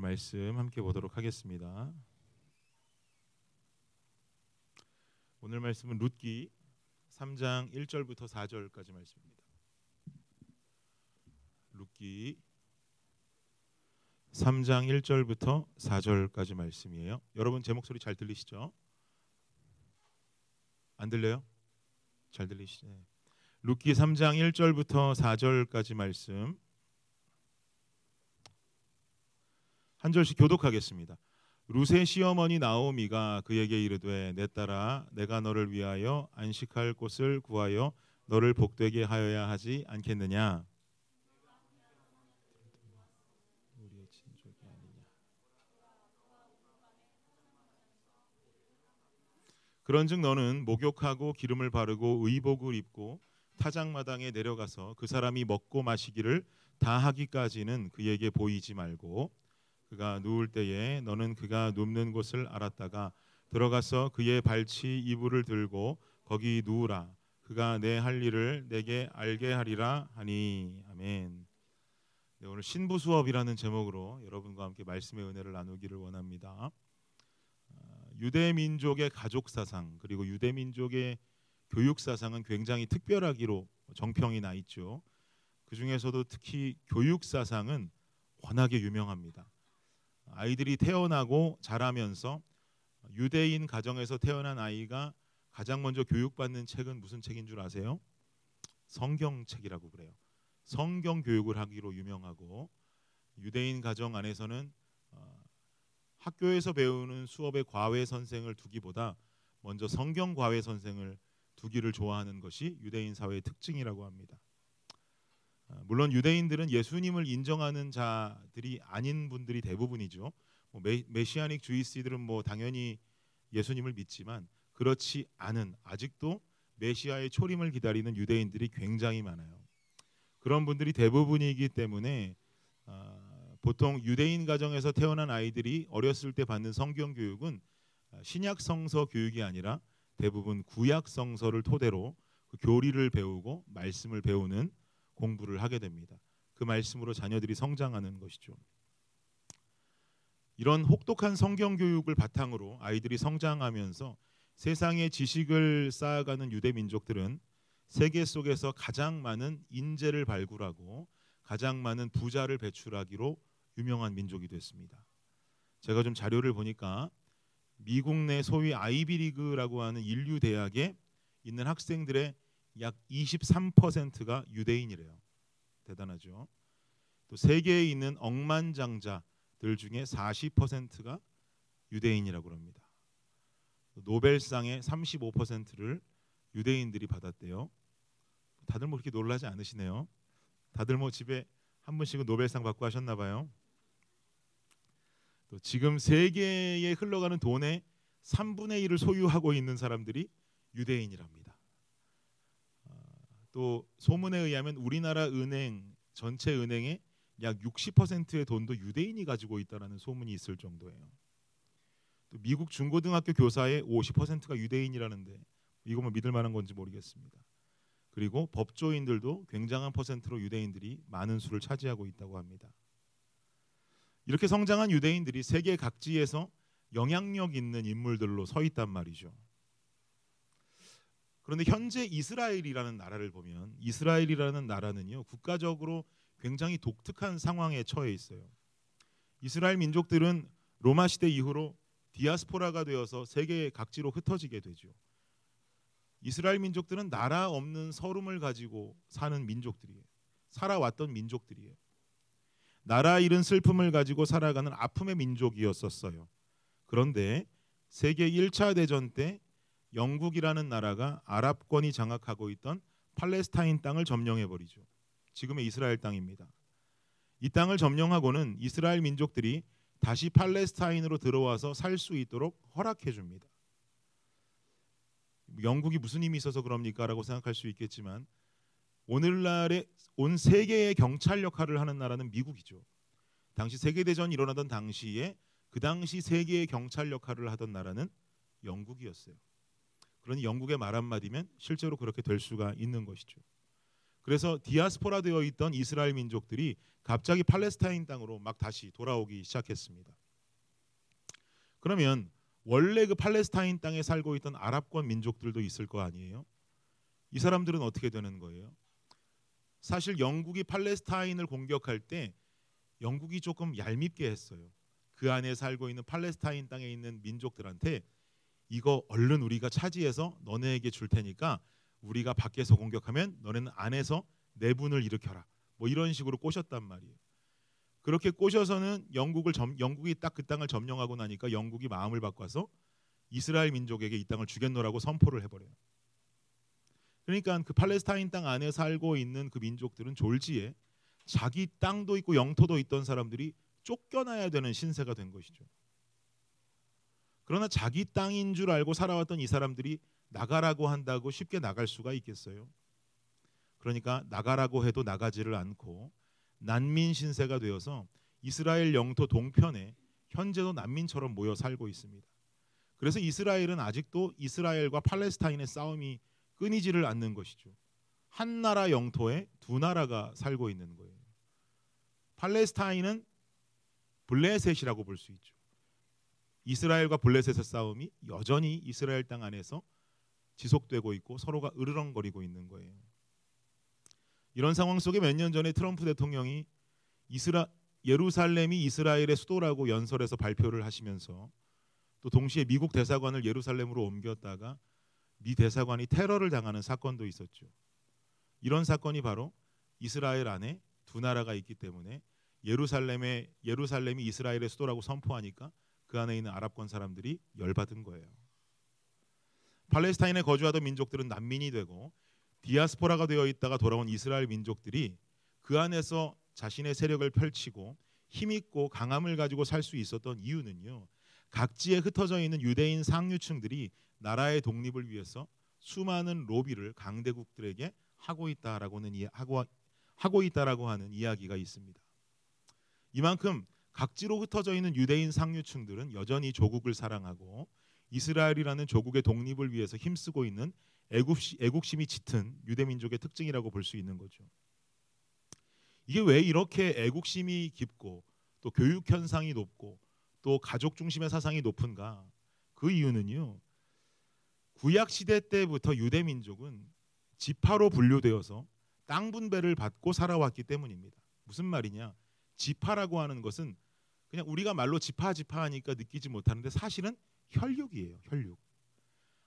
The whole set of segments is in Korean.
말씀 함께 보도록 하겠습니다. 오늘 말씀은 룻기 3장 1절부터 4절까지 말씀입니다. 룻기 3장 1절부터 4절까지 말씀이에요. 여러분 제 목소리 잘 들리시죠? 안 들려요? 잘 들리시죠? 네. 룻기 3장 1절부터 4절까지 말씀 한 절씩 교독하겠습니다. 룻의 시어머니 나오미가 그에게 이르되 내 딸아 내가 너를 위하여 안식할 곳을 구하여 너를 복되게 하여야 하지 않겠느냐 그런즉 너는 목욕하고 기름을 바르고 의복을 입고 타작마당에 내려가서 그 사람이 먹고 마시기를 다 하기까지는 그에게 보이지 말고 그가 누울 때에 너는 그가 눕는 곳을 알았다가 들어가서 그의 발치 이불을 들고 거기 누우라 그가 내 할 일을 내게 알게 하리라 하니 아멘. 네, 오늘 신부 수업이라는 제목으로 여러분과 함께 말씀의 은혜를 나누기를 원합니다. 아, 유대 민족의 가족 사상 그리고 유대 민족의 교육 사상은 굉장히 특별하기로 정평이 나 있죠. 그 중에서도 특히 교육 사상은 워낙에 유명합니다. 아이들이 태어나고 자라면서 유대인 가정에서 태어난 아이가 가장 먼저 교육받는 책은 무슨 책인 줄 아세요? 성경책이라고 그래요. 성경 교육을 하기로 유명하고 유대인 가정 안에서는 어, 학교에서 배우는 수업의 과외 선생을 두기보다 먼저 성경 과외 선생을 두기를 좋아하는 것이 유대인 사회의 특징이라고 합니다. 아, 물론 유대인들은 예수님을 인정하는 자들이 아닌 분들이 대부분이죠. 뭐 메, 메시아닉 주이스들은 뭐 당연히 예수님을 믿지만 그렇지 않은 아직도 메시아의 초림을 기다리는 유대인들이 굉장히 많아요. 그런 분들이 대부분이기 때문에 어, 보통 유대인 가정에서 태어난 아이들이 어렸을 때 받는 성경 교육은 신약 성서 교육이 아니라 대부분 구약 성서를 토대로 그 교리를 배우고 말씀을 배우는 공부를 하게 됩니다. 그 말씀으로 자녀들이 성장하는 것이죠. 이런 혹독한 성경 교육을 바탕으로 아이들이 성장하면서 세상의 지식을 쌓아가는 유대 민족들은 세계 속에서 가장 많은 인재를 발굴하고 가장 많은 부자를 배출하기로 유명한 민족이 됐습니다. 제가 좀 자료를 보니까 미국 내 소위 아이비리그라고 하는 인류 대학에 있는 학생들의 약 23%가 유대인이래요. 대단하죠. 또 세계에 있는 억만장자들 중에 40%가 유대인이라고 합니다. 노벨상의 35%를 유대인들이 받았대요. 다들 뭐 그렇게 놀라지 않으시네요. 다들 뭐 집에 한 번씩은 노벨상 받고 하셨나 봐요. 또 지금 세계에 흘러가는 돈의 3분의 1을 소유하고 있는 사람들이 유대인이랍니다. 아, 또 소문에 의하면 우리나라 은행 전체 은행의 약 60%의 돈도 유대인이 가지고 있다라는 소문이 있을 정도예요. 또 미국 중고등학교 교사의 50%가 유대인이라는데 이거 뭐 믿을 만한 건지 모르겠습니다. 그리고 법조인들도 굉장한 퍼센트로 유대인들이 많은 수를 차지하고 있다고 합니다. 이렇게 성장한 유대인들이 세계 각지에서 영향력 있는 인물들로 서 있단 말이죠. 그런데 현재 이스라엘이라는 나라를 보면 이스라엘이라는 나라는요 국가적으로 굉장히 독특한 상황에 처해 있어요. 이스라엘 민족들은 로마 시대 이후로 디아스포라가 되어서 세계 각지로 흩어지게 되죠. 이스라엘 민족들은 나라 없는 서름을 가지고 사는 민족들이에요. 살아왔던 민족들이에요. 나라 잃은 슬픔을 가지고 살아가는 아픔의 민족이었었어요. 그런데 세계 1차 대전 때 영국이라는 나라가 아랍권이 장악하고 있던 팔레스타인 땅을 점령해 버리죠. 지금의 이스라엘 땅입니다. 이 땅을 점령하고는 이스라엘 민족들이 다시 팔레스타인으로 들어와서 살 수 있도록 허락해 줍니다. 영국이 무슨 힘이 있어서 그럽니까라고 생각할 수 있겠지만 오늘날의 온 세계의 경찰 역할을 하는 나라는 미국이죠. 당시 세계 대전이 일어나던 당시에 그 당시 세계의 경찰 역할을 하던 나라는 영국이었어요. 그러니 영국의 말 한마디면 실제로 그렇게 될 수가 있는 것이죠. 그래서 디아스포라 되어 있던 이스라엘 민족들이 갑자기 팔레스타인 땅으로 막 다시 돌아오기 시작했습니다. 그러면 원래 그 팔레스타인 땅에 살고 있던 아랍권 민족들도 있을 거 아니에요? 이 사람들은 어떻게 되는 거예요? 사실 영국이 팔레스타인을 공격할 때 영국이 조금 얄밉게 했어요. 그 안에 살고 있는 팔레스타인 땅에 있는 민족들한테 이거 얼른 우리가 차지해서 너네에게 줄 테니까 우리가 밖에서 공격하면 너네는 안에서 내분을 일으켜라. 뭐 이런 식으로 꼬셨단 말이에요. 그렇게 꼬셔서는 영국을 점, 영국이 딱 그 땅을 점령하고 나니까 영국이 마음을 바꿔서 이스라엘 민족에게 이 땅을 주겠노라고 선포를 해버려요. 그러니까 그 팔레스타인 땅 안에 살고 있는 그 민족들은 졸지에 자기 땅도 있고 영토도 있던 사람들이 쫓겨나야 되는 신세가 된 것이죠. 그러나 자기 땅인 줄 알고 살아왔던 이 사람들이 나가라고 한다고 쉽게 나갈 수가 있겠어요? 그러니까 나가라고 해도 나가지를 않고 난민 신세가 되어서 이스라엘 영토 동편에 현재도 난민처럼 모여 살고 있습니다. 그래서 이스라엘은 아직도 이스라엘과 팔레스타인의 싸움이 끊이지를 않는 것이죠. 한 나라 영토에 두 나라가 살고 있는 거예요. 팔레스타인은 블레셋이라고 볼 수 있죠. 이스라엘과 블레셋의 싸움이 여전히 이스라엘 땅 안에서 지속되고 있고 서로가 으르렁거리고 있는 거예요. 이런 상황 속에 몇 년 전에 트럼프 대통령이 이스라 예루살렘이 이스라엘의 수도라고 연설에서 발표를 하시면서 또 동시에 미국 대사관을 예루살렘으로 옮겼다가 미 대사관이 테러를 당하는 사건도 있었죠. 이런 사건이 바로 이스라엘 안에 두 나라가 있기 때문에 예루살렘의 예루살렘이 이스라엘의 수도라고 선포하니까 그 안에 있는 아랍권 사람들이 열받은 거예요. 팔레스타인에 거주하던 민족들은 난민이 되고 디아스포라가 되어 있다가 돌아온 이스라엘 민족들이 그 안에서 자신의 세력을 펼치고 힘 있고 강함을 가지고 살 수 있었던 이유는요. 각지에 흩어져 있는 유대인 상류층들이 나라의 독립을 위해서 수많은 로비를 강대국들에게 하고 있다라고는 하고 하고 있다라고 하는 이야기가 있습니다. 이만큼 각지로 흩어져 있는 유대인 상류층들은 여전히 조국을 사랑하고 이스라엘이라는 조국의 독립을 위해서 힘쓰고 있는 애국심이 짙은 유대 민족의 특징이라고 볼 수 있는 거죠. 이게 왜 이렇게 애국심이 깊고 또 교육 현상이 높고 또 가족 중심의 사상이 높은가? 그 이유는요. 구약 시대 때부터 유대 민족은 지파로 분류되어서 땅 분배를 받고 살아왔기 때문입니다. 무슨 말이냐? 지파라고 하는 것은 그냥 우리가 말로 지파 지파 하니까 느끼지 못하는데 사실은 혈육이에요. 혈육.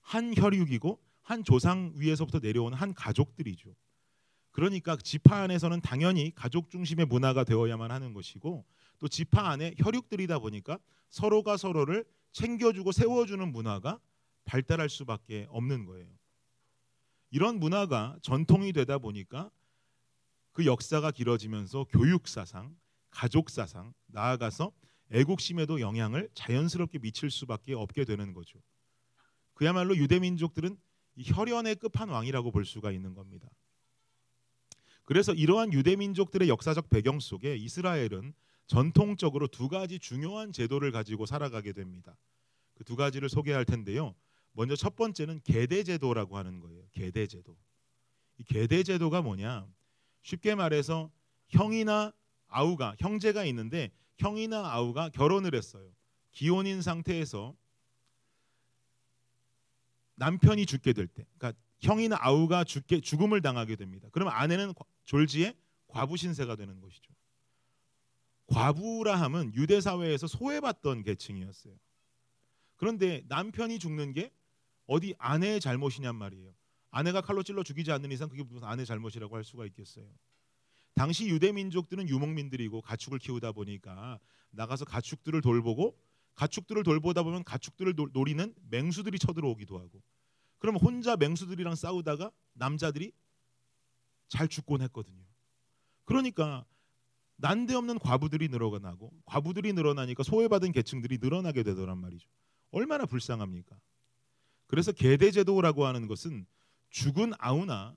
한 혈육이고 한 조상 위에서부터 내려온 한 가족들이죠. 그러니까 지파 안에서는 당연히 가족 중심의 문화가 되어야만 하는 것이고 또 지파 안에 혈육들이다 보니까 서로가 서로를 챙겨주고 세워주는 문화가 발달할 수밖에 없는 거예요. 이런 문화가 전통이 되다 보니까 그 역사가 길어지면서 교육 사상, 가족 사상, 나아가서 애국심에도 영향을 자연스럽게 미칠 수밖에 없게 되는 거죠. 그야말로 유대 민족들은 혈연의 끝판왕이라고 볼 수가 있는 겁니다. 그래서 이러한 유대 민족들의 역사적 배경 속에 이스라엘은 전통적으로 두 가지 중요한 제도를 가지고 살아가게 됩니다. 그 두 가지를 소개할 텐데요. 먼저 첫 번째는 계대 제도라고 하는 거예요. 계대 제도. 이 계대 제도가 뭐냐? 쉽게 말해서 형이나 아우가 형제가 있는데 형이나 아우가 결혼을 했어요. 기혼인 상태에서 남편이 죽게 될 때, 그러니까 형이나 아우가 죽게 죽음을 당하게 됩니다. 그러면 아내는 졸지에 과부 신세가 되는 것이죠. 과부라 함은 유대 사회에서 소외받던 계층이었어요. 그런데 남편이 죽는 게 어디 아내의 잘못이냔 말이에요. 아내가 칼로 찔러 죽이지 않는 이상 그게 무슨 아내 잘못이라고 할 수가 있겠어요. 당시 유대 민족들은 유목민들이고 가축을 키우다 보니까 나가서 가축들을 돌보고 가축들을 돌보다 보면 가축들을 노리는 맹수들이 쳐들어오기도 하고 그러면 혼자 맹수들이랑 싸우다가 남자들이 잘 죽곤 했거든요. 그러니까 난데없는 과부들이 늘어나고 과부들이 늘어나니까 소외받은 계층들이 늘어나게 되더란 말이죠. 얼마나 불쌍합니까? 그래서 계대제도라고 하는 것은 죽은 아우나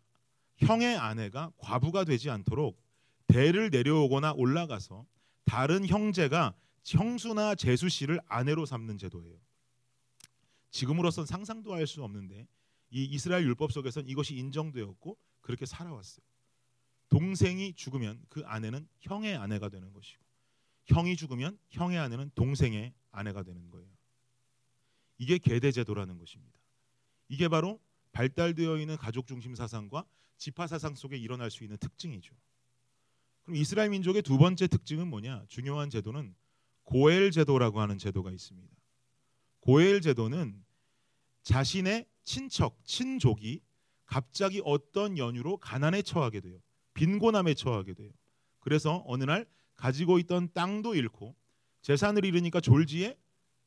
형의 아내가 과부가 되지 않도록 대를 내려오거나 올라가서 다른 형제가 형수나 제수 씨를 아내로 삼는 제도예요. 지금으로선 상상도 할 수 없는데 이 이스라엘 율법 속에서는 이것이 인정되었고 그렇게 살아왔어요. 동생이 죽으면 그 아내는 형의 아내가 되는 것이고 형이 죽으면 형의 아내는 동생의 아내가 되는 거예요. 이게 계대 제도라는 것입니다. 이게 바로 발달되어 있는 가족 중심 사상과 지파 사상 속에 일어날 수 있는 특징이죠. 그럼 이스라엘 민족의 두 번째 특징은 뭐냐? 중요한 제도는 고엘 제도라고 하는 제도가 있습니다. 고엘 제도는 자신의 친척, 친족이 갑자기 어떤 연유로 가난에 처하게 돼요. 빈곤함에 처하게 돼요. 그래서 어느 날 가지고 있던 땅도 잃고 재산을 잃으니까 졸지에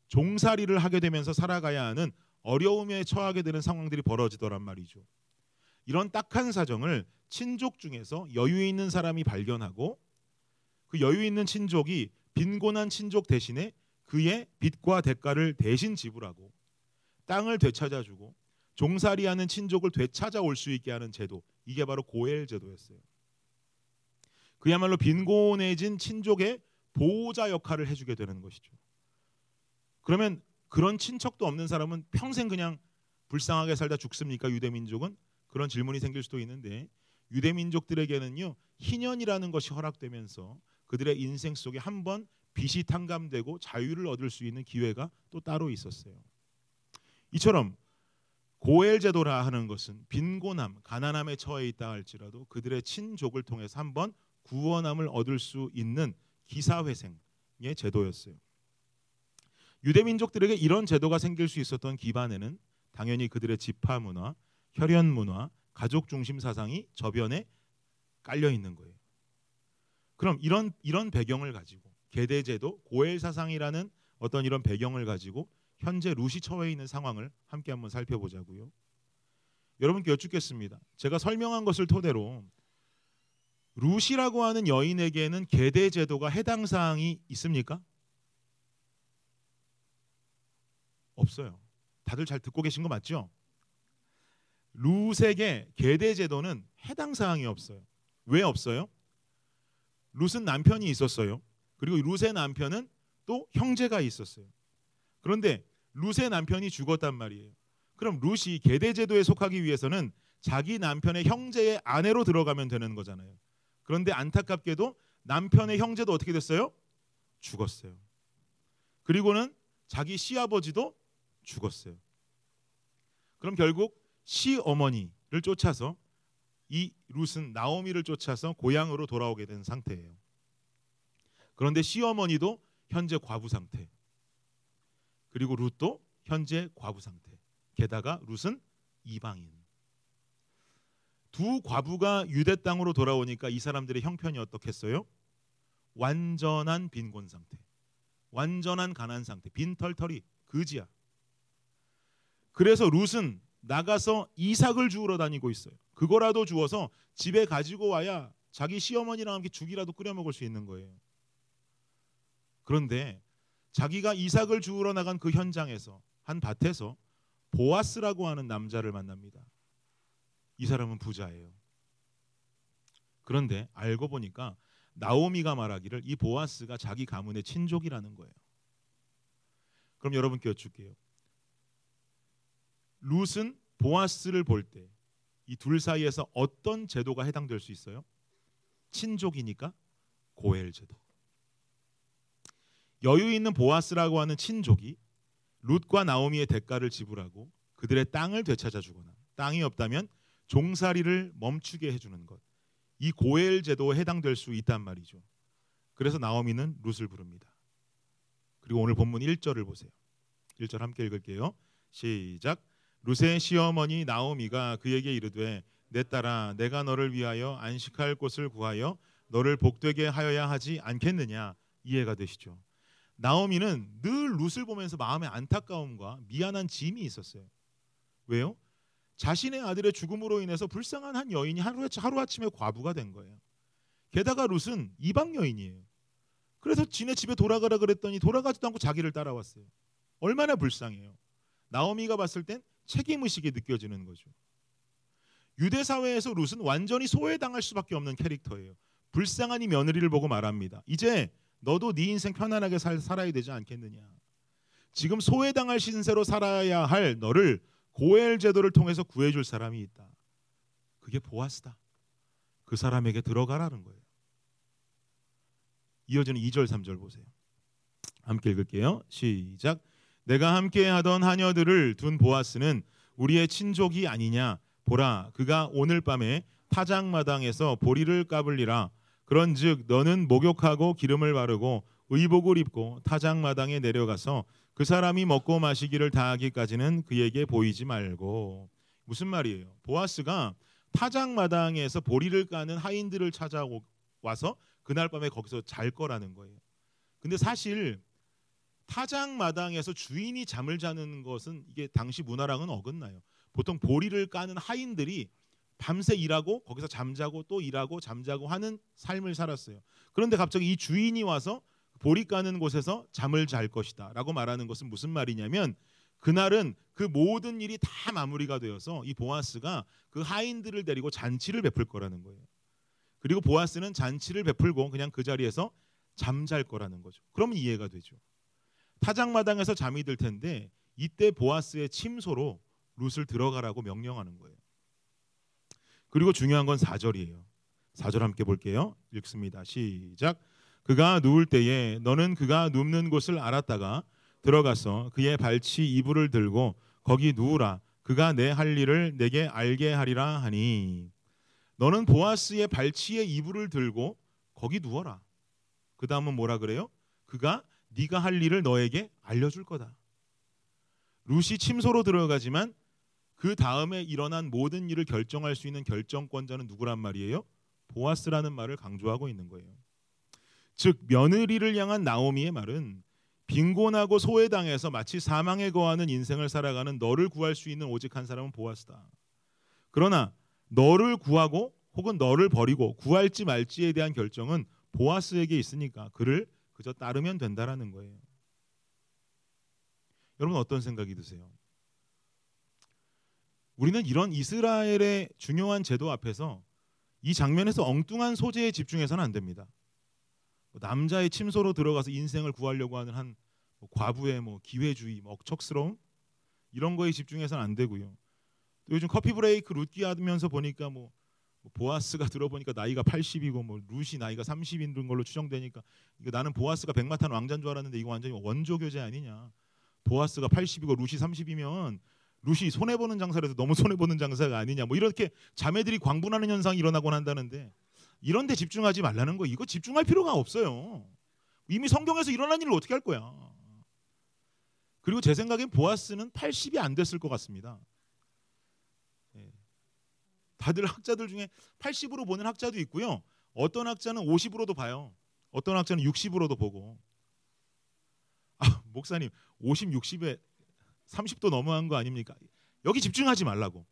종살이를 하게 되면서 살아가야 하는 어려움에 처하게 되는 상황들이 벌어지더란 말이죠. 이런 딱한 사정을 친족 중에서 여유 있는 사람이 발견하고 그 여유 있는 친족이 빈곤한 친족 대신에 그의 빚과 대가를 대신 지불하고 땅을 되찾아주고 종살이하는 친족을 되찾아올 수 있게 하는 제도 이게 바로 고엘 제도였어요. 그야말로 빈곤해진 친족의 보호자 역할을 해주게 되는 것이죠. 그러면 그런 친척도 없는 사람은 평생 그냥 불쌍하게 살다 죽습니까? 유대 민족은 그런 질문이 생길 수도 있는데 유대 민족들에게는요 희년이라는 것이 허락되면서 그들의 인생 속에 한번 빚이 탕감되고 자유를 얻을 수 있는 기회가 또 따로 있었어요. 이처럼 고엘 제도라 하는 것은 빈곤함, 가난함에 처해 있다 할지라도 그들의 친족을 통해서 한번 구원함을 얻을 수 있는 기사회생의 제도였어요. 유대 민족들에게 이런 제도가 생길 수 있었던 기반에는 당연히 그들의 지파 문화, 혈연 문화, 가족 중심 사상이 저변에 깔려 있는 거예요. 그럼 이런 이런 배경을 가지고 계대 제도, 고엘 사상이라는 어떤 이런 배경을 가지고 현재 루시 처해 있는 상황을 함께 한번 살펴보자고요. 여러분께 여쭙겠습니다. 제가 설명한 것을 토대로 루시라고 하는 여인에게는 계대 제도가 해당 사항이 있습니까? 없어요. 다들 잘 듣고 계신 거 맞죠? 룻에게 계대 제도는 해당 사항이 없어요. 왜 없어요? 룻은 남편이 있었어요. 그리고 룻의 남편은 또 형제가 있었어요. 그런데 룻의 남편이 죽었단 말이에요. 그럼 룻이 계대 제도에 속하기 위해서는 자기 남편의 형제의 아내로 들어가면 되는 거잖아요. 그런데 안타깝게도 남편의 형제도 어떻게 됐어요? 죽었어요. 그리고는 자기 시아버지도 죽었어요. 그럼 결국 시어머니를 쫓아서 이 룻은 나오미를 쫓아서 고향으로 돌아오게 된 상태예요. 그런데 시어머니도 현재 과부 상태. 그리고 룻도 현재 과부 상태. 게다가 룻은 이방인. 두 과부가 유대 땅으로 돌아오니까 이 사람들의 형편이 어떻겠어요? 완전한 빈곤 상태. 완전한 가난 상태. 빈털털이 그지야. 그래서 룻은 나가서 이삭을 주우러 다니고 있어요. 그거라도 주어서 집에 가지고 와야 자기 시어머니랑 함께 죽이라도 끓여 먹을 수 있는 거예요. 그런데 자기가 이삭을 주우러 나간 그 현장에서 한 밭에서 보아스라고 하는 남자를 만납니다. 이 사람은 부자예요. 그런데 알고 보니까 나오미가 말하기를 이 보아스가 자기 가문의 친족이라는 거예요. 그럼 여러분께 여쭐게요. 룻은 보아스를 볼 때 이 둘 사이에서 어떤 제도가 해당될 수 있어요? 친족이니까 고엘 제도. 여유 있는 보아스라고 하는 친족이 룻과 나오미의 대가를 지불하고 그들의 땅을 되찾아 주거나 땅이 없다면 종살이를 멈추게 해주는 것. 이 고엘 제도에 해당될 수 있단 말이죠. 그래서 나오미는 룻을 부릅니다. 그리고 오늘 본문 1절을 보세요. 1절 함께 읽을게요. 시작. 루세의 시어머니 나오미가 그에게 이르되 내 딸아 내가 너를 위하여 안식할 곳을 구하여 너를 복되게 하여야 하지 않겠느냐 이해가 되시죠. 나오미는 늘 룻을 보면서 마음에 안타까움과 미안한 짐이 있었어요. 왜요? 자신의 아들의 죽음으로 인해서 불쌍한 한 여인이 하루, 하루아침에 과부가 된 거예요. 게다가 룻은 이방 여인이에요. 그래서 지네 집에 돌아가라 그랬더니 돌아가지도 않고 자기를 따라왔어요. 얼마나 불쌍해요. 나오미가 봤을 땐 책임 의식이 느껴지는 거죠. 유대 사회에서 룻은 완전히 소외당할 수밖에 없는 캐릭터예요. 불쌍한 이 며느리를 보고 말합니다. 이제 너도 네 인생 편안하게 살, 살아야 되지 않겠느냐. 지금 소외당할 신세로 살아야 할 너를 고엘 제도를 통해서 구해줄 사람이 있다. 그게 보아스다. 그 사람에게 들어가라는 거예요. 이어지는 2절 3절 보세요. 함께 읽을게요. 시작. 내가 함께 하던 하녀들을 둔 보아스는 우리의 친족이 아니냐 보라 그가 오늘 밤에 타작마당에서 보리를 까불리라 그런즉 너는 목욕하고 기름을 바르고 의복을 입고 타작마당에 내려가서 그 사람이 먹고 마시기를 다하기까지는 그에게 보이지 말고 무슨 말이에요? 보아스가 타작마당에서 보리를 까는 하인들을 찾아와서 그날 밤에 거기서 잘 거라는 거예요. 근데 사실 타작마당에서 주인이 잠을 자는 것은 이게 당시 문화랑은 어긋나요. 보통 보리를 까는 하인들이 밤새 일하고 거기서 잠자고 또 일하고 잠자고 하는 삶을 살았어요. 그런데 갑자기 이 주인이 와서 보리 까는 곳에서 잠을 잘 것이다라고 말하는 것은 무슨 말이냐면 그날은 그 모든 일이 다 마무리가 되어서 이 보아스가 그 하인들을 데리고 잔치를 베풀 거라는 거예요. 그리고 보아스는 잔치를 베풀고 그냥 그 자리에서 잠잘 거라는 거죠. 그러면 이해가 되죠. 타작마당에서 잠이 들 텐데 이때 보아스의 침소로 룻을 들어가라고 명령하는 거예요. 그리고 중요한 건 4절이에요. 4절 함께 볼게요. 읽습니다. 시작. 그가 누울 때에 너는 그가 눕는 곳을 알았다가 들어가서 그의 발치 이불을 들고 거기 누우라. 그가 내 할 일을 내게 알게 하리라 하니 너는 보아스의 발치에 이불을 들고 거기 누워라. 그 다음은 뭐라 그래요? 그가 네가 할 일을 너에게 알려줄 거다. 루시 침소로 들어가지만 그 다음에 일어난 모든 일을 결정할 수 있는 결정권자는 누구란 말이에요? 보아스라는 말을 강조하고 있는 거예요. 즉 며느리를 향한 나오미의 말은 빈곤하고 소외당해서 마치 사망에 거하는 인생을 살아가는 너를 구할 수 있는 오직 한 사람은 보아스다. 그러나 너를 구하고 혹은 너를 버리고 구할지 말지에 대한 결정은 보아스에게 있으니까 그를 그저 따르면 된다라는 거예요. 여러분 어떤 생각이 드세요? 우리는 이런 이스라엘의 중요한 제도 앞에서 이 장면에서 엉뚱한 소재에 집중해서는 안 됩니다. 뭐 남자의 침소로 들어가서 인생을 구하려고 하는 한뭐 과부의 뭐 기회주의, 뭐 억척스러움 이런 거에 집중해서는 안 되고요. 또 요즘 커피 브레이크 룻기 하면서 보니까 뭐, 뭐 보아스가 들어보니까 나이가 80이고 뭐 루시 나이가 30인 걸로 추정되니까 이거 나는 보아스가 백마탄 왕자인 줄 알았는데 이거 완전히 원조 교제 아니냐. 보아스가 80이고 루시 30이면 루시 손해 보는 장사를 해서 너무 손해 보는 장사가 아니냐. 뭐 이렇게 자매들이 광분하는 현상이 일어나곤 한다는데 이런 데 집중하지 말라는 거. 이거 집중할 필요가 없어요. 이미 성경에서 일어난 일을 어떻게 할 거야? 그리고 제 생각엔 보아스는 80이 안 됐을 것 같습니다. 예. 다들 학자들 중에 80으로 보는 학자도 있고요. 어떤 학자는 50으로도 봐요. 어떤 학자는 60으로도 보고. 아, 목사님, 50, 60에 30도 넘어간 거 아닙니까? 여기 집중하지 말라고.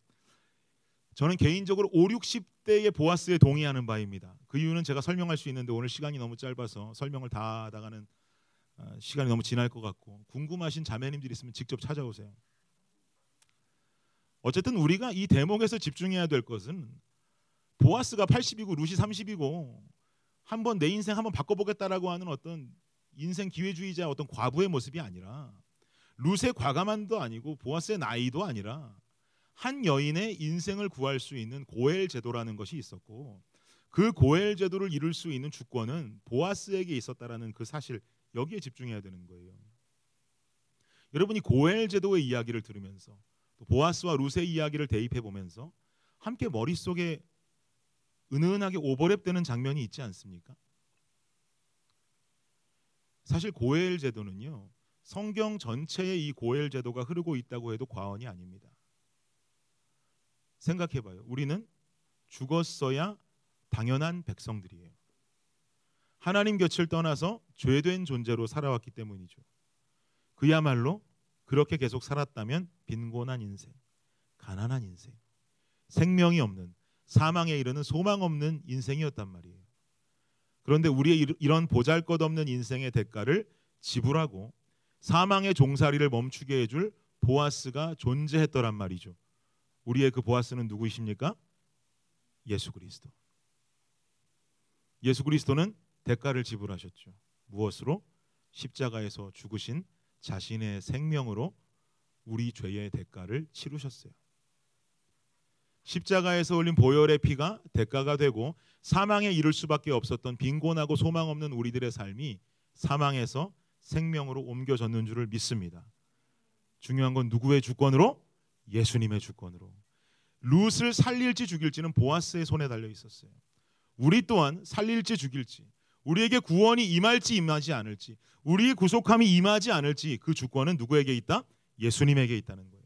저는 개인적으로 5, 60대의 보아스에 동의하는 바입니다. 그 이유는 제가 설명할 수 있는데 오늘 시간이 너무 짧아서 설명을 다 하다가는 어, 시간이 너무 지날 것 같고 궁금하신 자매님들이 있으면 직접 찾아오세요. 어쨌든 우리가 이 대목에서 집중해야 될 것은 보아스가 80이고 루시 30이고 한번 내 인생 한번 바꿔보겠다라고 하는 어떤 인생 기회주의자 어떤 과부의 모습이 아니라 루스의 과감함도 아니고 보아스의 나이도 아니라 한 여인의 인생을 구할 수 있는 고엘 제도라는 것이 있었고 그 고엘 제도를 이룰 수 있는 주권은 보아스에게 있었다라는 그 사실 여기에 집중해야 되는 거예요. 여러분이 고엘 제도의 이야기를 들으면서 또 보아스와 루스의 이야기를 대입해 보면서 함께 머릿속에 은은하게 오버랩되는 장면이 있지 않습니까? 사실 고엘 제도는요. 성경 전체에 이 고엘 제도가 흐르고 있다고 해도 과언이 아닙니다. 생각해 봐요. 우리는 죽었어야 당연한 백성들이에요. 하나님 곁을 떠나서 죄된 존재로 살아왔기 때문이죠. 그야말로 그렇게 계속 살았다면 빈곤한 인생, 가난한 인생, 생명이 없는 사망에 이르는 소망 없는 인생이었단 말이에요. 그런데 우리의 이런 보잘것없는 인생의 대가를 지불하고 사망의 종살이를 멈추게 해줄 보아스가 존재했더란 말이죠. 우리의 그 보아스는 누구이십니까? 예수 그리스도. 예수 그리스도는 대가를 지불하셨죠. 무엇으로? 십자가에서 죽으신 자신의 생명으로 우리 죄의 대가를 치르셨어요. 십자가에서 흘린 보혈의 피가 대가가 되고 사망에 이를 수밖에 없었던 빈곤하고 소망 없는 우리들의 삶이 사망에서 생명으로 옮겨졌는 줄을 믿습니다. 중요한 건 누구의 주권으로? 예수님의 주권으로. 룻을 살릴지 죽일지는 보아스의 손에 달려 있었어요. 우리 또한 살릴지 죽일지, 우리에게 구원이 임할지 임하지 않을지, 우리의 구속함이 임하지 않을지 그 주권은 누구에게 있다? 예수님에게 있다는 거예요.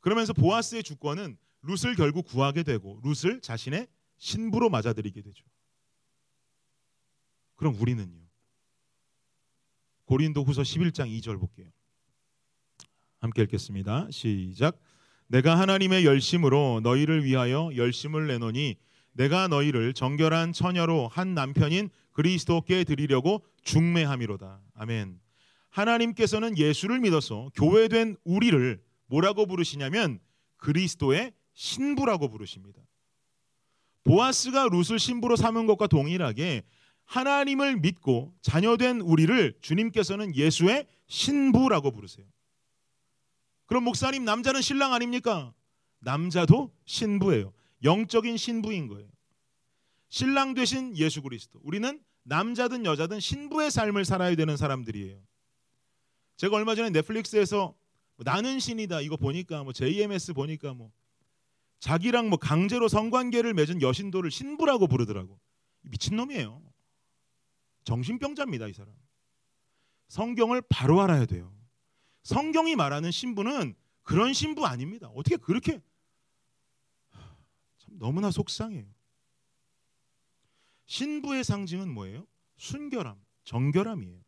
그러면서 보아스의 주권은 룻을 결국 구하게 되고 룻을 자신의 신부로 맞아들이게 되죠. 그럼 우리는요? 고린도후서 11장 2절 볼게요. 함께 읽겠습니다. 시작. 내가 하나님의 열심으로 너희를 위하여 열심을 내노니 내가 너희를 정결한 처녀로 한 남편인 그리스도께 드리려고 중매함이로다. 아멘. 하나님께서는 예수를 믿어서 교회된 우리를 뭐라고 부르시냐면 그리스도의 신부라고 부르십니다. 보아스가 룻을 신부로 삼은 것과 동일하게 하나님을 믿고 자녀된 우리를 주님께서는 예수의 신부라고 부르세요. 그럼 목사님 남자는 신랑 아닙니까? 남자도 신부예요. 영적인 신부인 거예요. 신랑 되신 예수 그리스도. 우리는 남자든 여자든 신부의 삶을 살아야 되는 사람들이에요. 제가 얼마 전에 넷플릭스에서 뭐 나는 신이다 이거 보니까 뭐 JMS 보니까 뭐 자기랑 뭐 강제로 성관계를 맺은 여신도를 신부라고 부르더라고. 미친 놈이에요. 정신병자입니다 이 사람. 성경을 바로 알아야 돼요. 성경이 말하는 신부는 그런 신부 아닙니다. 어떻게 그렇게 참 너무나 속상해요. 신부의 상징은 뭐예요? 순결함, 정결함이에요.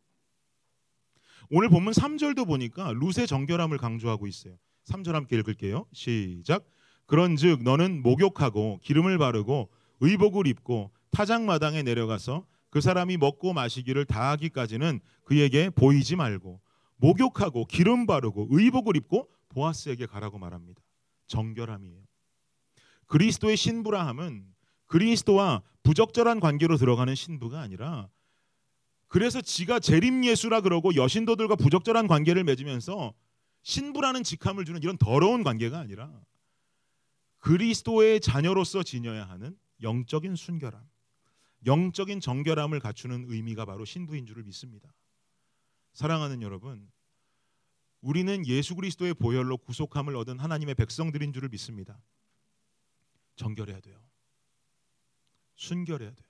오늘 본문 3절도 보니까 룻의 정결함을 강조하고 있어요. 3절 함께 읽을게요. 시작. 그런즉 너는 목욕하고 기름을 바르고 의복을 입고 타작마당에 내려가서 그 사람이 먹고 마시기를 다하기까지는 그에게 보이지 말고 목욕하고 기름 바르고 의복을 입고 보아스에게 가라고 말합니다. 정결함이에요. 그리스도의 신부라 함은 그리스도와 부적절한 관계로 들어가는 신부가 아니라 그래서 지가 재림 예수라 그러고 여신도들과 부적절한 관계를 맺으면서 신부라는 직함을 주는 이런 더러운 관계가 아니라 그리스도의 자녀로서 지녀야 하는 영적인 순결함, 영적인 정결함을 갖추는 의미가 바로 신부인 줄을 믿습니다. 사랑하는 여러분, 우리는 예수 그리스도의 보혈로 구속함을 얻은 하나님의 백성들인 줄을 믿습니다. 정결해야 돼요. 순결해야 돼요.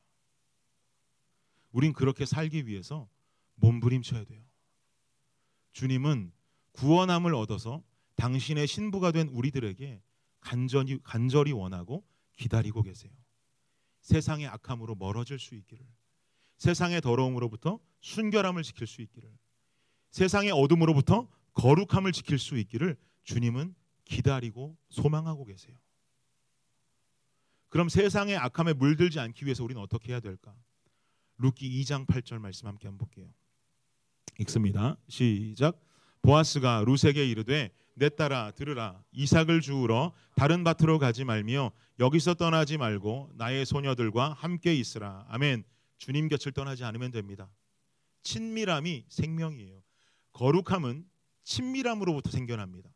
우린 그렇게 살기 위해서 몸부림쳐야 돼요. 주님은 구원함을 얻어서 당신의 신부가 된 우리들에게 간절히, 간절히 원하고 기다리고 계세요. 세상의 악함으로 멀어질 수 있기를, 세상의 더러움으로부터 순결함을 지킬 수 있기를, 세상의 어둠으로부터 거룩함을 지킬 수 있기를 주님은 기다리고 소망하고 계세요. 그럼 세상의 악함에 물들지 않기 위해서 우리는 어떻게 해야 될까? 룻기 2장 8절 말씀 함께 한번 볼게요. 읽습니다. 시작. 보아스가 룻에게 이르되 내 딸아 들으라 이삭을 주우러 다른 밭으로 가지 말며 여기서 떠나지 말고 나의 소녀들과 함께 있으라. 아멘. 주님 곁을 떠나지 않으면 됩니다. 친밀함이 생명이에요. 거룩함은 친밀함으로부터 생겨납니다.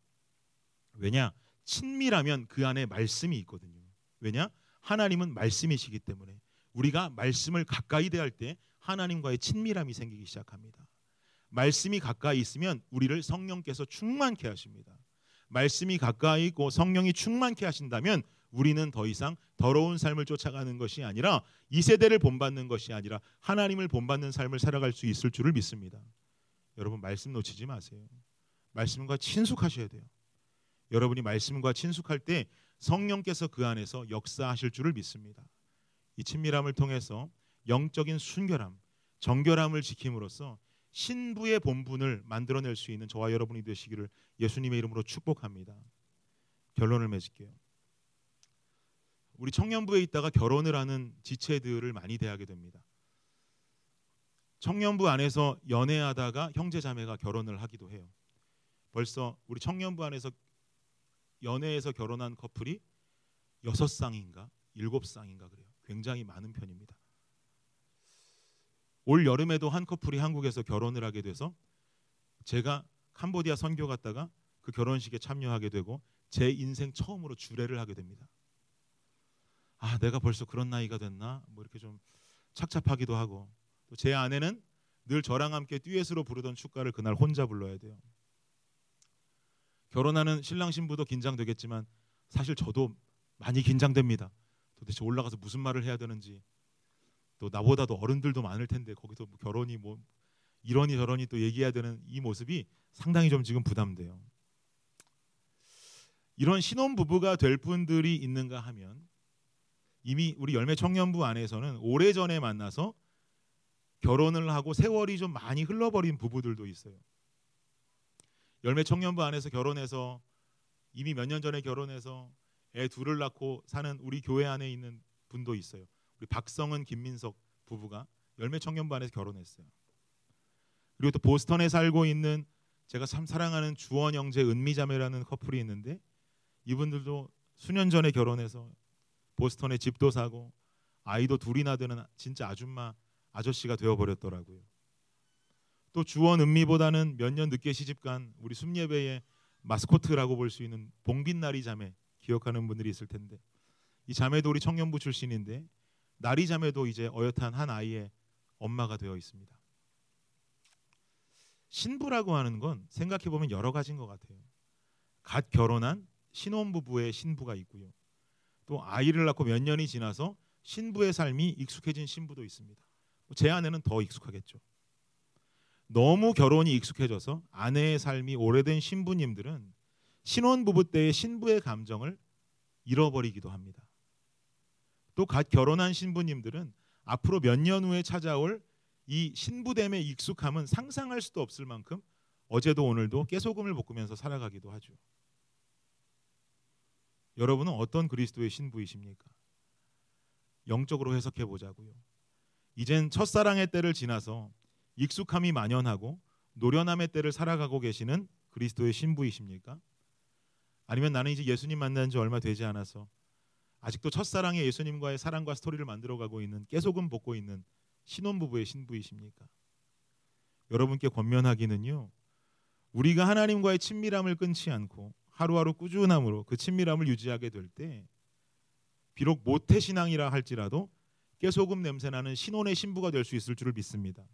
왜냐? 친밀하면 그 안에 말씀이 있거든요. 왜냐? 하나님은 말씀이시기 때문에 우리가 말씀을 가까이 대할 때 하나님과의 친밀함이 생기기 시작합니다. 말씀이 가까이 있으면 우리를 성령께서 충만케 하십니다. 말씀이 가까이 있고 성령이 충만케 하신다면 우리는 더 이상 더러운 삶을 쫓아가는 것이 아니라 이 세대를 본받는 것이 아니라 하나님을 본받는 삶을 살아갈 수 있을 줄을 믿습니다. 여러분 말씀 놓치지 마세요. 말씀과 친숙하셔야 돼요. 여러분이 말씀과 친숙할 때 성령께서 그 안에서 역사하실 줄을 믿습니다. 이 친밀함을 통해서 영적인 순결함, 정결함을 지킴으로써 신부의 본분을 만들어낼 수 있는 저와 여러분이 되시기를 예수님의 이름으로 축복합니다. 결론을 맺을게요. 우리 청년부에 있다가 결혼을 하는 지체들을 많이 대하게 됩니다. 청년부 안에서 연애하다가 형제 자매가 결혼을 하기도 해요. 벌써 우리 청년부 안에서 연애에서 결혼한 커플이 여섯 쌍인가 일곱 쌍인가 그래요. 굉장히 많은 편입니다. 올 여름에도 한 커플이 한국에서 결혼을 하게 돼서 제가 캄보디아 선교 갔다가 그 결혼식에 참여하게 되고 제 인생 처음으로 주례를 하게 됩니다. 아, 내가 벌써 그런 나이가 됐나? 뭐 이렇게 좀 착잡하기도 하고 또 제 아내는 늘 저랑 함께 듀엣으로 부르던 축가를 그날 혼자 불러야 돼요. 결혼하는 신랑 신부도 긴장되겠지만 사실 저도 많이 긴장됩니다. 도대체 올라가서 무슨 말을 해야 되는지 또 나보다도 어른들도 많을 텐데 거기서 뭐 결혼이 뭐 이러니 저러니 또 얘기해야 되는 이 모습이 상당히 좀 지금 부담돼요. 이런 신혼 부부가 될 분들이 있는가 하면 이미 우리 열매 청년부 안에서는 오래전에 만나서 결혼을 하고 세월이 좀 많이 흘러버린 부부들도 있어요. 열매 청년부 안에서 결혼해서 이미 몇 년 전에 결혼해서 애 둘을 낳고 사는 우리 교회 안에 있는 분도 있어요. 우리 박성은 김민석 부부가 열매 청년부 안에서 결혼했어요. 그리고 또 보스턴에 살고 있는 제가 참 사랑하는 주원 형제 은미자매라는 커플이 있는데 이분들도 수년 전에 결혼해서 보스턴에 집도 사고 아이도 둘이나 되는 진짜 아줌마 아저씨가 되어 버렸더라고요. 또 주원 은미보다는 몇 년 늦게 시집간 우리 숨예배의 마스코트라고 볼 수 있는 봉빛나리 자매 기억하는 분들이 있을 텐데 이 자매도 우리 청년부 출신인데 나리 자매도 이제 어엿한 한 아이의 엄마가 되어 있습니다. 신부라고 하는 건 생각해 보면 여러 가지인 것 같아요. 갓 결혼한 신혼부부의 신부가 있고요. 또 아이를 낳고 몇 년이 지나서 신부의 삶이 익숙해진 신부도 있습니다. 제 아내는 더 익숙하겠죠. 너무 결혼이 익숙해져서 아내의 삶이 오래된 신부님들은 신혼 부부 때의 신부의 감정을 잃어버리기도 합니다. 또 갓 결혼한 신부님들은 앞으로 몇 년 후에 찾아올 이 신부됨의 익숙함은 상상할 수도 없을 만큼 어제도 오늘도 깨소금을 볶으면서 살아가기도 하죠. 여러분은 어떤 그리스도의 신부이십니까? 영적으로 해석해 보자고요. 이젠 첫사랑의 때를 지나서 익숙함이 만연하고 노련함의 때를 살아가고 계시는 그리스도의 신부이십니까? 아니면 나는 이제 예수님 만난 지 얼마 되지 않아서 아직도 첫사랑의 예수님과의 사랑과 스토리를 만들어가고 있는 깨소금 볶고 있는 신혼부부의 신부이십니까? 여러분께 권면하기는요. 우리가 하나님과의 친밀함을 끊지 않고 하루하루 꾸준함으로 그 친밀함을 유지하게 될 때 비록 모태 신앙이라 할지라도 깨소금 냄새 나는 신혼의 신부가 될 수 있을 줄을 믿습니다.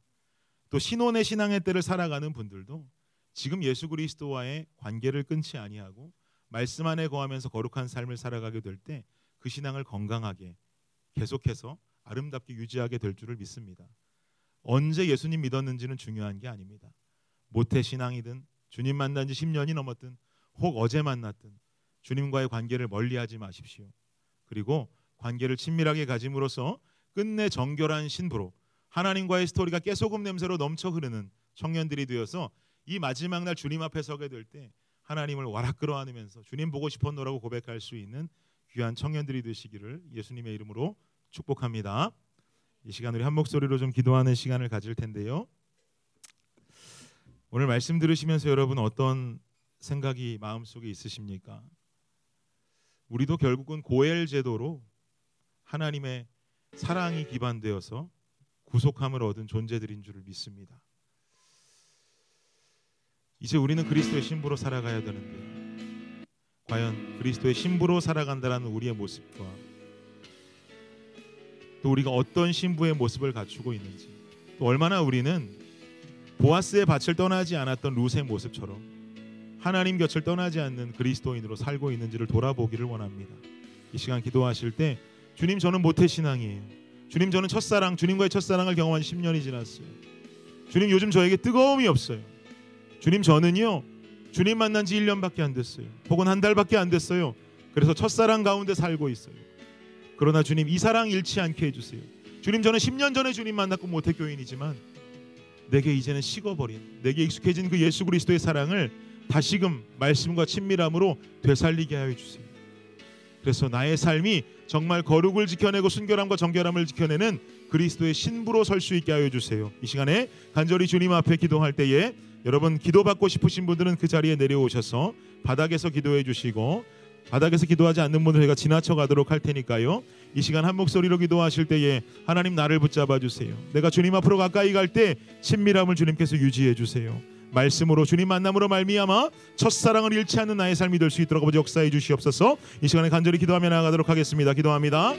또 신혼의 신앙의 때를 살아가는 분들도 지금 예수 그리스도와의 관계를 끊지 아니하고 말씀 안에 거하면서 거룩한 삶을 살아가게 될 때 그 신앙을 건강하게 계속해서 아름답게 유지하게 될 줄을 믿습니다. 언제 예수님 믿었는지는 중요한 게 아닙니다. 모태 신앙이든 주님 만난 지 10년이 넘었든 혹 어제 만났든 주님과의 관계를 멀리하지 마십시오. 그리고 관계를 친밀하게 가짐으로써 끝내 정결한 신부로 하나님과의 스토리가 깨소금 냄새로 넘쳐 흐르는 청년들이 되어서 이 마지막 날 주님 앞에 서게 될 때 하나님을 와락 끌어안으면서 주님 보고 싶었노라고 고백할 수 있는 귀한 청년들이 되시기를 예수님의 이름으로 축복합니다. 이 시간 우리 한 목소리로 좀 기도하는 시간을 가질 텐데요. 오늘 말씀 들으시면서 여러분 어떤 생각이 마음속에 있으십니까? 우리도 결국은 고엘 제도로 하나님의 사랑이 기반되어서 구속함을 얻은 존재들인 줄을 믿습니다. 이제 우리는 그리스도의 신부로 살아가야 되는데 과연 그리스도의 신부로 살아간다라는 우리의 모습과 또 우리가 어떤 신부의 모습을 갖추고 있는지 또 얼마나 우리는 보아스의 밭을 떠나지 않았던 룻의 모습처럼 하나님 곁을 떠나지 않는 그리스도인으로 살고 있는지를 돌아보기를 원합니다. 이 시간 기도하실 때 주님 저는 모태 신앙이에요. 주님 저는 첫사랑 주님과의 첫사랑을 경험한 10년이 지났어요. 주님 요즘 저에게 뜨거움이 없어요. 주님 저는요. 주님 만난 지 1년밖에 안 됐어요. 혹은 한 달밖에 안 됐어요. 그래서 첫사랑 가운데 살고 있어요. 그러나 주님 이 사랑 잃지 않게 해 주세요. 주님 저는 10년 전에 주님 만났고 모태 교인이지만 내게 이제는 식어버린 내게 익숙해진 그 예수 그리스도의 사랑을 다시금 말씀과 친밀함으로 되살리게 하여 주세요. 그래서 나의 삶이 정말 거룩을 지켜내고 순결함과 정결함을 지켜내는 그리스도의 신부로 설 수 있게 하여 주세요. 이 시간에 간절히 주님 앞에 기도할 때에 여러분 기도받고 싶으신 분들은 그 자리에 내려오셔서 바닥에서 기도해 주시고 바닥에서 기도하지 않는 분들 저희가 지나쳐 가도록 할 테니까요. 이 시간 한 목소리로 기도하실 때에 하나님 나를 붙잡아 주세요. 내가 주님 앞으로 가까이 갈 때 친밀함을 주님께서 유지해 주세요. 말씀으로 주님 만남으로 말미암아 첫사랑을 잃지 않는 나의 삶이 될 수 있도록 아버지 역사해 주시옵소서. 이 시간에 간절히 기도하며 나아가도록 하겠습니다. 기도합니다.